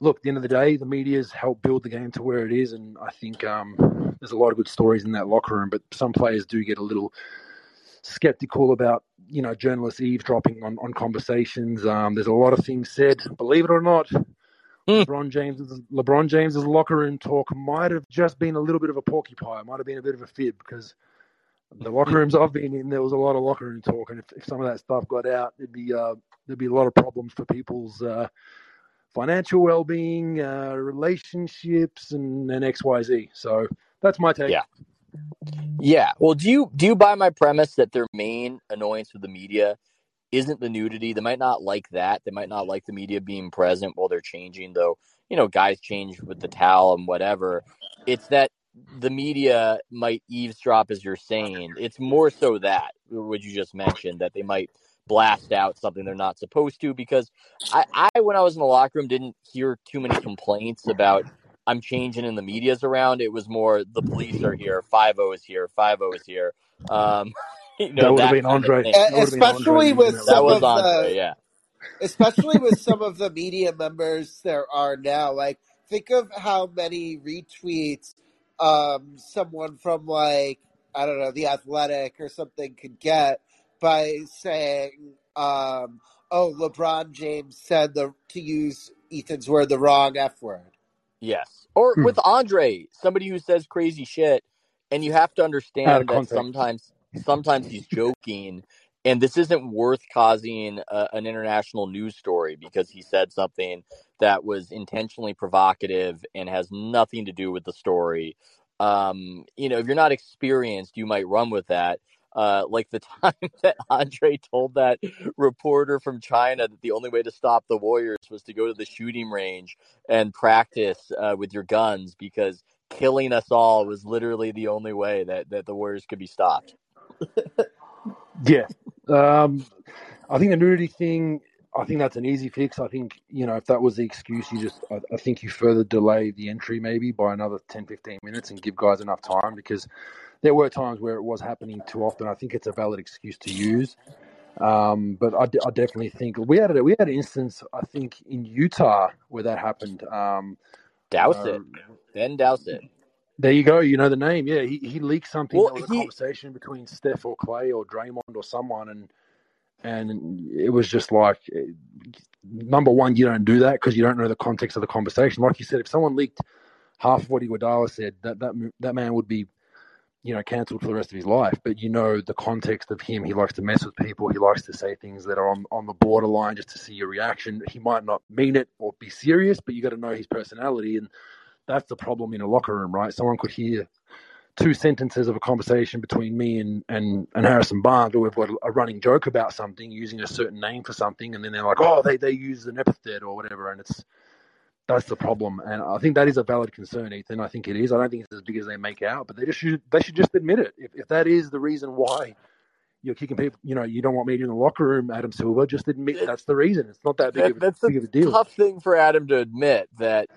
look, at the end of the day, the media's helped build the game to where it is, and I think um, there's a lot of good stories in that locker room. But some players do get a little skeptical about you know journalists eavesdropping on, on conversations. Um, there's a lot of things said. Believe it or not,
Hmm.
LeBron James's LeBron James's locker room talk might have just been a little bit of a porcupine. Might have been a bit of a fib because the locker rooms I've been in, there was a lot of locker room talk, and if, if some of that stuff got out, there'd be uh, there'd be a lot of problems for people's uh, financial well-being, uh, relationships, and, and X Y Z. So that's my take.
Yeah. Yeah. Well, do you do you buy my premise that their main annoyance with the media isn't the nudity? They might not like that. They might not like the media being present while they're changing, though. You know, guys change with the towel and whatever. It's that the media might eavesdrop, as you're saying. It's more so that what you just mentioned that they might blast out something they're not supposed to. Because I, I when I was in the locker room, didn't hear too many complaints about I'm changing and the media's around. It was more the police are here, five O is here, five O is here. Um, you know
That would have
that
been
kind of
Andre. That would Andre
especially with
that
That
some
was
of.
Andre,
the
yeah.
especially with some of the media members there are now. Like, think of how many retweets um, someone from like I don't know, the Athletic or something could get by saying, um, "Oh, LeBron James said the to use Ethan's word the wrong F word."
Yes. Or
Hmm.
with Andre, somebody who says crazy shit, and you have to understand that sometimes sometimes he's joking and this isn't worth causing a, an international news story because he said something that was intentionally provocative and has nothing to do with the story. Um, you know, if you're not experienced, you might run with that. Uh, like the time that Andre told that reporter from China that the only way to stop the Warriors was to go to the shooting range and practice uh, with your guns because killing us all was literally the only way that, that the Warriors could be stopped.
Yeah. Um, I think the nudity thing, I think that's an easy fix. I think, you know, if that was the excuse, you just, I, I think you further delay the entry maybe by another 10, 15 minutes and give guys enough time because there were times where it was happening too often. I think it's a valid excuse to use. Um, but I, I definitely think we had a, we had an instance I think in Utah where that happened. Um,
Douse
uh,
it, Ben Dowsett.
there you go. You know the name. Yeah, he, he leaked something.
Well,
there was a conversation between Steph or Clay or Draymond or someone, and and it was just like eh, number one, you don't do that because you don't know the context of the conversation. Like you said, if someone leaked half of what Iguodala said, that that that man would be, you know, cancelled for the rest of his life. But you know the context of him. He likes to mess with people. He likes to say things that are on on the borderline just to see your reaction. He might not mean it or be serious, but you got to know his personality, and that's the problem in a locker room, right? Someone could hear two sentences of a conversation between me and, and, and Harrison Barnes, or we've got a running joke about something using a certain name for something, and then they're like, oh, they, they use an epithet or whatever, and it's that's the problem. And I think that is a valid concern, Ethan. I think it is. I don't think it's as big as they make out, but they just should they should just admit it. If, if that is the reason why you're kicking people, you know, you don't want media in the locker room, Adam Silver, just admit that's the reason. It's not that big
That,
of, a-
that's a
of a deal.
tough thing for Adam to admit that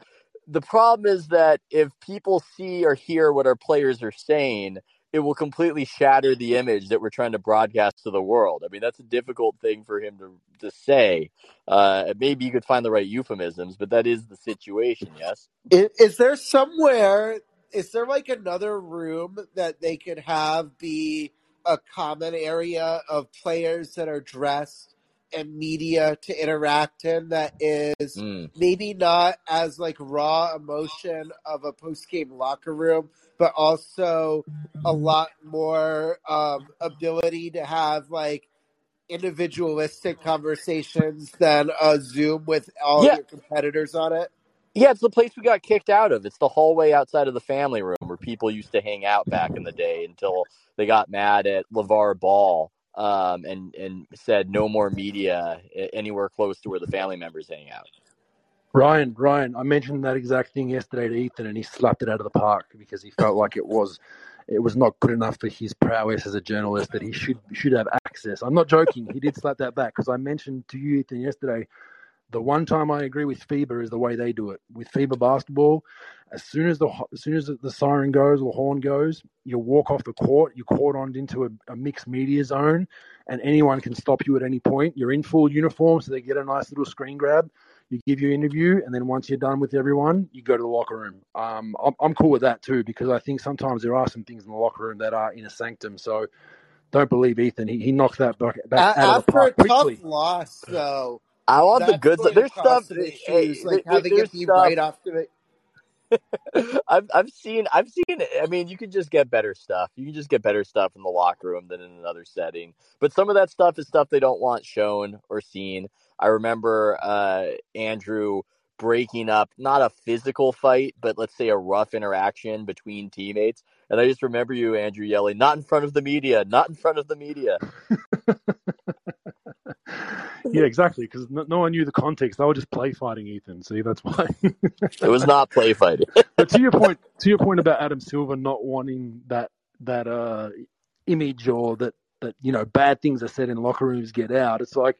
the problem is that if people see or hear what our players are saying, it will completely shatter the image that we're trying to broadcast to the world. I mean, that's a difficult thing for him to to say. Uh, maybe you could find the right euphemisms, but that is the situation. Yes.
Is, is there somewhere? Is there like another room that they could have be a common area of players that are dressed and media to interact in that is
Mm.
maybe not as like raw emotion of a post game locker room, but also a lot more um, ability to have like individualistic conversations than a Zoom with all
Yeah.
your competitors on it.
Yeah, it's the place we got kicked out of. It's the hallway outside of the family room where people used to hang out back in the day until they got mad at LeVar Ball um, and and said no more media anywhere close to where the family members hang out.
Ryan, Ryan, I mentioned that exact thing yesterday to Ethan, and he slapped it out of the park because he felt like it was, it was not good enough for his prowess as a journalist that he should should have access. I'm not joking. He did slap that back because I mentioned to you, Ethan, yesterday. The one time I agree with FIBA is the way they do it. With FIBA basketball, as soon as the as soon as the siren goes or horn goes, you walk off the court. You're cordoned into a, a mixed media zone, and anyone can stop you at any point. You're in full uniform, so they get a nice little screen grab you give your interview, and then once you're done with everyone, you go to the locker room. Um, I'm, I'm cool with that too because I think sometimes there are some things in the locker room that are in a sanctum. So don't believe Ethan. He, he knocked that back, back out of the
after
park
a tough loss, though,
I want the good
going
stuff. There's stuff.
some
hey,
issues, like
there-
having
there's
it be
stuff.
right off the.
I've I've seen I've seen I mean you can just get better stuff. You can just get better stuff in the locker room than in another setting. But some of that stuff is stuff they don't want shown or seen. I remember uh, Andrew breaking up not a physical fight, but let's say a rough interaction between teammates. And I just remember you, Andrew, yelling, "Not in front of the media! Not in front of the media!"
yeah, exactly. Because no, no one knew the context. They were just play fighting Ethan. See, that's why.
It was not play fighting.
but to your point, to your point about Adam Silver not wanting that that uh, image or that that you know bad things are said in locker rooms get out. It's like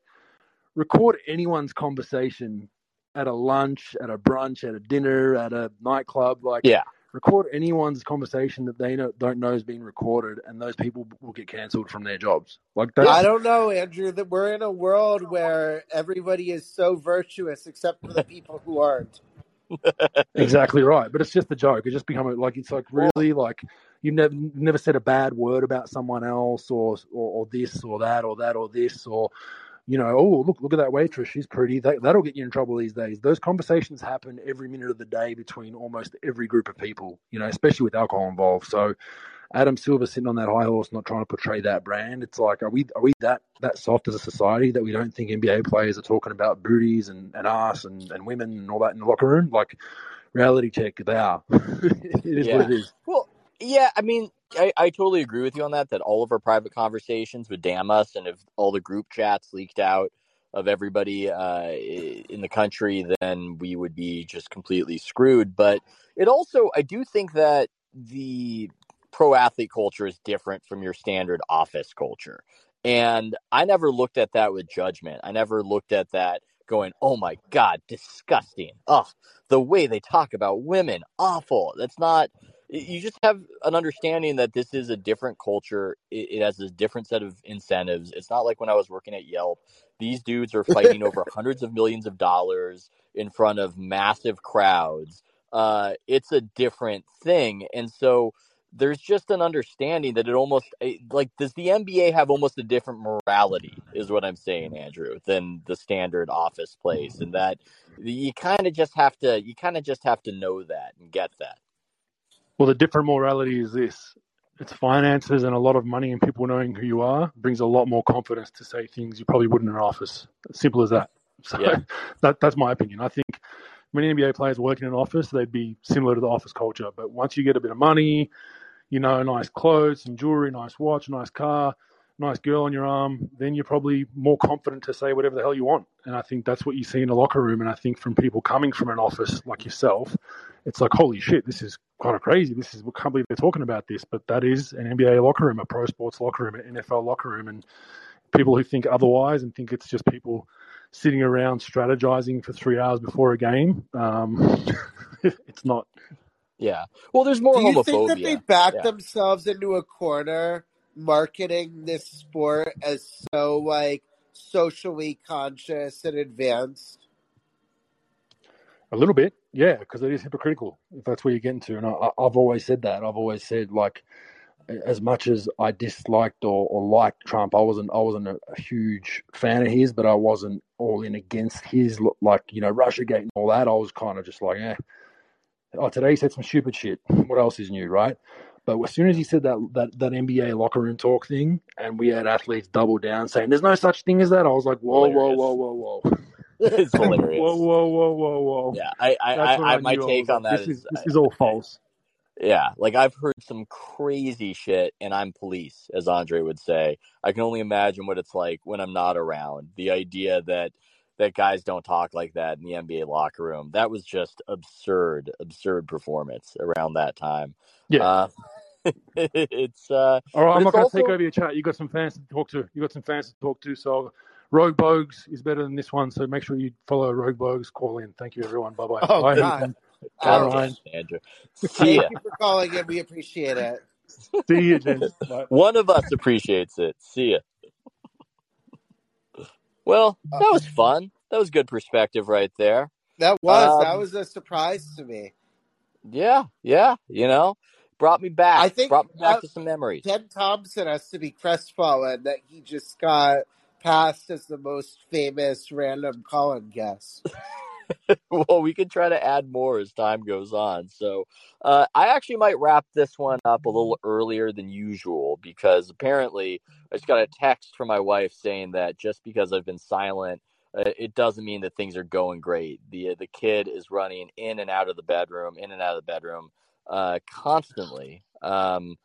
record anyone's conversation at a lunch, at a brunch, at a dinner, at a nightclub. Like
Yeah.
Record anyone's conversation that they know, don't know is being recorded, and those people will get cancelled from their jobs. Like that's
I don't know, Andrew. That we're in a world where everybody is so virtuous, except for the people who aren't.
Exactly right, but it's just a joke. It just become a- like it's like really like you've never never said a bad word about someone else or, or or this or that or that or this or you know oh look look at that waitress she's pretty that that'll get you in trouble these days. Those conversations happen every minute of the day between almost every group of people. You know, especially with alcohol involved. So Adam Silver sitting on that high horse, not trying to portray that brand. It's like, are we are we that that soft as a society that we don't think NBA players are talking about booties and, and ass and, and women and all that in the locker room? Like, reality check, they are. it is
Yeah.
what it is.
Well, yeah, I mean, I, I totally agree with you on that. That all of our private conversations would damn us, and if all the group chats leaked out of everybody uh, in the country, then we would be just completely screwed. But it also, I do think that the pro athlete culture is different from your standard office culture. And I never looked at that with judgment. I never looked at that going, oh my God, disgusting. Oh, the way they talk about women, awful. That's not, you just have an understanding that this is a different culture. It, it has a different set of incentives. It's not like when I was working at Yelp. These dudes are fighting over hundreds of millions of dollars in front of massive crowds. Uh, it's a different thing. And so, there's just an understanding that it almost eh, like does the NBA have almost a different morality is what I'm saying Andrew than the standard office place and that you kind of just have to you kind of just have to know that and get that
Well, the different morality is this. It's finances and a lot of money and people knowing who you are brings a lot more confidence to say things you probably wouldn't in an office. Simple as that. So
Yeah.
that, that's my opinion. I think many NBA players working in an office, they'd be similar to the office culture. But once you get a bit of money, you know, nice clothes, some jewelry, nice watch, nice car, nice girl on your arm, then you're probably more confident to say whatever the hell you want. And I think that's what you see in the locker room. And I think from people coming from an office like yourself, it's like, holy shit, this is kind of crazy. This is, I can't believe they're talking about this. But that is an NBA locker room, a pro sports locker room, an NFL locker room. And people who think otherwise and think it's just people sitting around strategizing for three hours before a game, um, it's not.
yeah well there's more
Do you
homophobia
think that they back
Yeah.
themselves into a corner, marketing this sport as so like socially conscious and advanced?
A little bit, yeah, because it is hypocritical if that's where you're getting to. And I, I've always said that. I've always said like, as much as I disliked or, or liked Trump, I wasn't I wasn't a, a huge fan of his, but I wasn't all in against his like you know RussiaGate and all that. I was kind of just like, eh. Oh, today he said some stupid shit. What else is new, right? But as soon as he said that that that NBA locker room talk thing, and we had athletes double down saying there's no such thing as that, I was like, whoa, whoa,
Hilarious.
whoa, whoa, whoa,
it's hilarious
whoa, whoa, whoa, whoa, whoa.
yeah I I, I,
I,
I my take on that
this
is
is this is all false.
Yeah, like I've heard some crazy shit, and I'm police, as Andre would say. I can only imagine what it's like when I'm not around. The idea that that guys don't talk like that in the NBA locker room. That was just absurd, absurd performance around that time.
Yeah.
Uh, it's uh,
All right, I'm not going to take over your chat. You got some fans to talk to. You got some fans to talk to. So, Rogue Bogues is better than this one. So make sure you follow Rogue Bogues. Call in. Thank you, everyone. Bye bye.
Oh,
Bye,
God.
Ethan. Bye,
God
Ryan.
Andrew. See
thank you for calling in. We appreciate it.
See you, gents.
One of us appreciates it. See ya. Well,
Uh,
that was fun. That was good perspective right there.
that was that
Um,
was a surprise to me.
Yeah, yeah, you know, brought me back.
I think
brought me back
uh,
to some memories.
Ted Thompson has to be crestfallen that he just got passed as the most famous random call-in guest.
well, we can try to add more as time goes on. So, uh, I actually might wrap this one up a little earlier than usual because apparently I just got a text from my wife saying that just because I've been silent, uh, it doesn't mean that things are going great. The the kid is running in and out of the bedroom, in and out of the bedroom, uh, constantly. Um,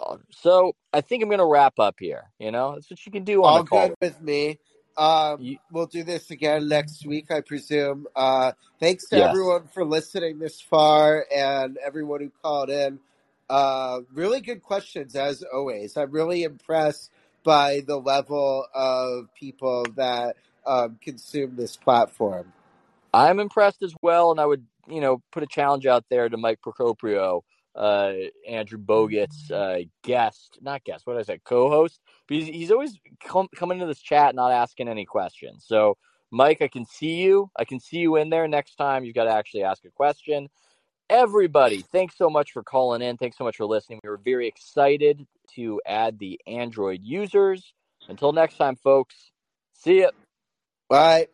uh, so I think I'm gonna wrap up here. You know, that's what you can do on
All
a call.
good with me. Um, we'll do this again next week, I presume. Uh, thanks to
yes.
everyone for listening this far and everyone who called in. Uh, really good questions as always. I'm really impressed by the level of people that um, consume this platform.
I'm impressed as well, and I would, you know, put a challenge out there to Mike Procopio, uh, Andrew Bogut's uh, guest, not guest, what did I say, co-host. Because he's always com- coming into this chat, not asking any questions. So, Mike, I can see you. I can see you in there. Next time, you've got to actually ask a question. Everybody, thanks so much for calling in. Thanks so much for listening. We were very excited to add the Android users. Until next time, folks. See ya.
Bye.